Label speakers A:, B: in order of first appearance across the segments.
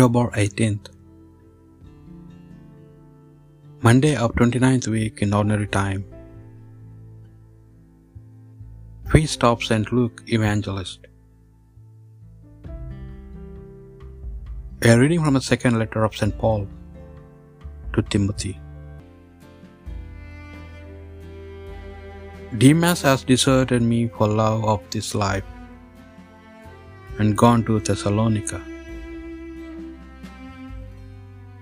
A: October 18th, Monday of 29th week in Ordinary Time. Feast of St. Luke Evangelist. A reading from the second letter of St. Paul to Timothy. Demas has deserted me for love of this life and gone to Thessalonica.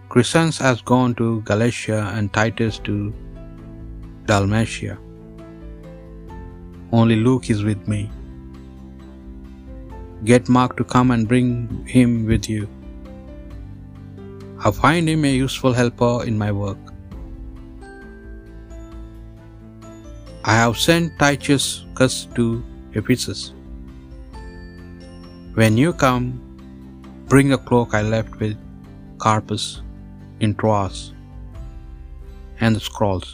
A: Crescens has gone to Galatia and Titus to Dalmatia. Only Luke is with me. Get Mark to come and bring him with you. I find him a useful helper in my work. I have sent Tychicus to Ephesus. When you come, bring the cloak I left with Carpus in Troas and the scrolls,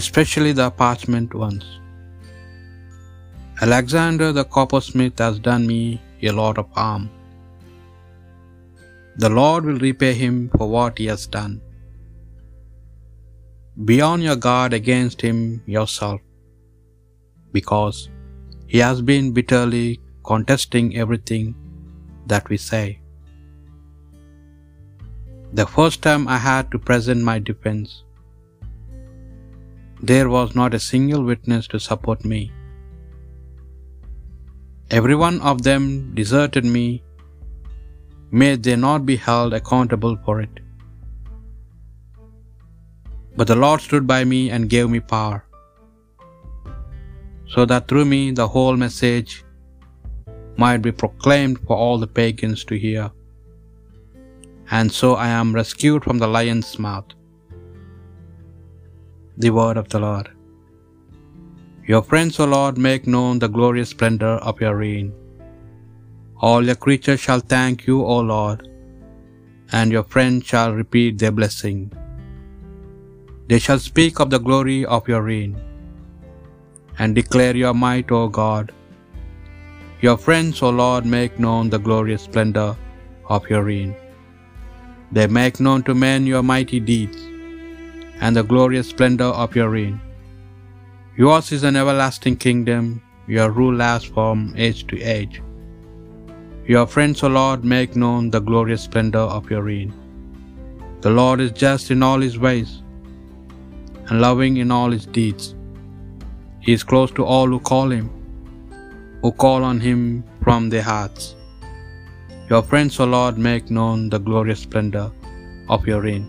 A: especially the parchment ones. Alexander the coppersmith has done me a lot of harm. The Lord will repay him for what he has done. Be on your guard against him yourself, because he has been bitterly contesting everything that we say. The first time I had to present my defense, there was not a single witness to support me. Every one of them deserted me. May they not be held accountable for it. But the Lord stood by me and gave me power, so that through me the whole message might be proclaimed for all the pagans to hear. And so I am rescued from the lion's mouth. The word of the Lord. Your friends, O Lord, make known the glorious splendor of your reign. All your creatures shall thank you, O Lord, and your friends shall repeat their blessing. They shall speak of the glory of your reign and declare your might, O God. Your friends, O Lord, make known the glorious splendor of your reign. They make known to men your mighty deeds and the glorious splendor of your reign. Yours is an everlasting kingdom, your rule lasts from age to age. Your friends, O Lord, make known the glorious splendor of your reign. The Lord is just in all his ways and loving in all his deeds. He is close to all who call him, who call on him from their hearts. Your friends, O Lord, make known the glorious splendor of your reign.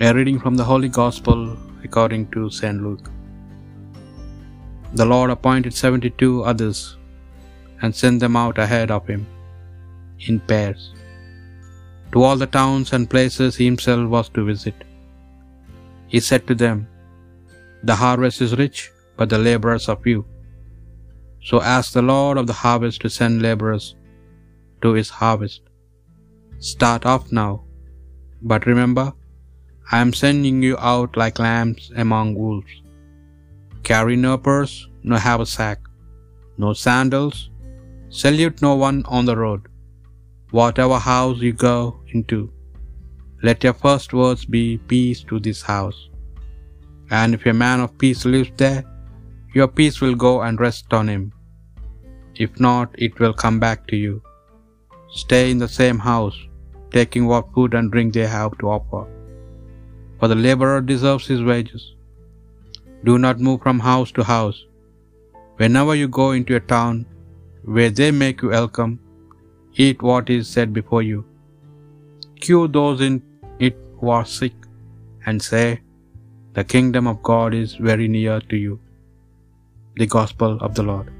A: A reading from the Holy Gospel according to St. Luke. The Lord appointed seventy two others and sent them out ahead of him in pairs to all the towns and places he himself was to visit. He said to them, The harvest is rich, but the laborers are few. So ask the Lord of the harvest to send laborers to his harvest. Start off now, but remember, I am sending you out like lambs among wolves. Carry no purse, no haversack, no sandals, salute no one on the road. Whatever house you go into, let your first words be peace to this house. And if a man of peace lives there, your peace will go and rest on him. If not, it will come back to you. Stay in the same house, taking what food and drink they have to offer. For the laborer deserves his wages. Do not move from house to house. Whenever you go into a town where they make you welcome, eat what is set before you. Cure those in it who are sick, and say, The kingdom of God is very near to you. The Gospel of the Lord.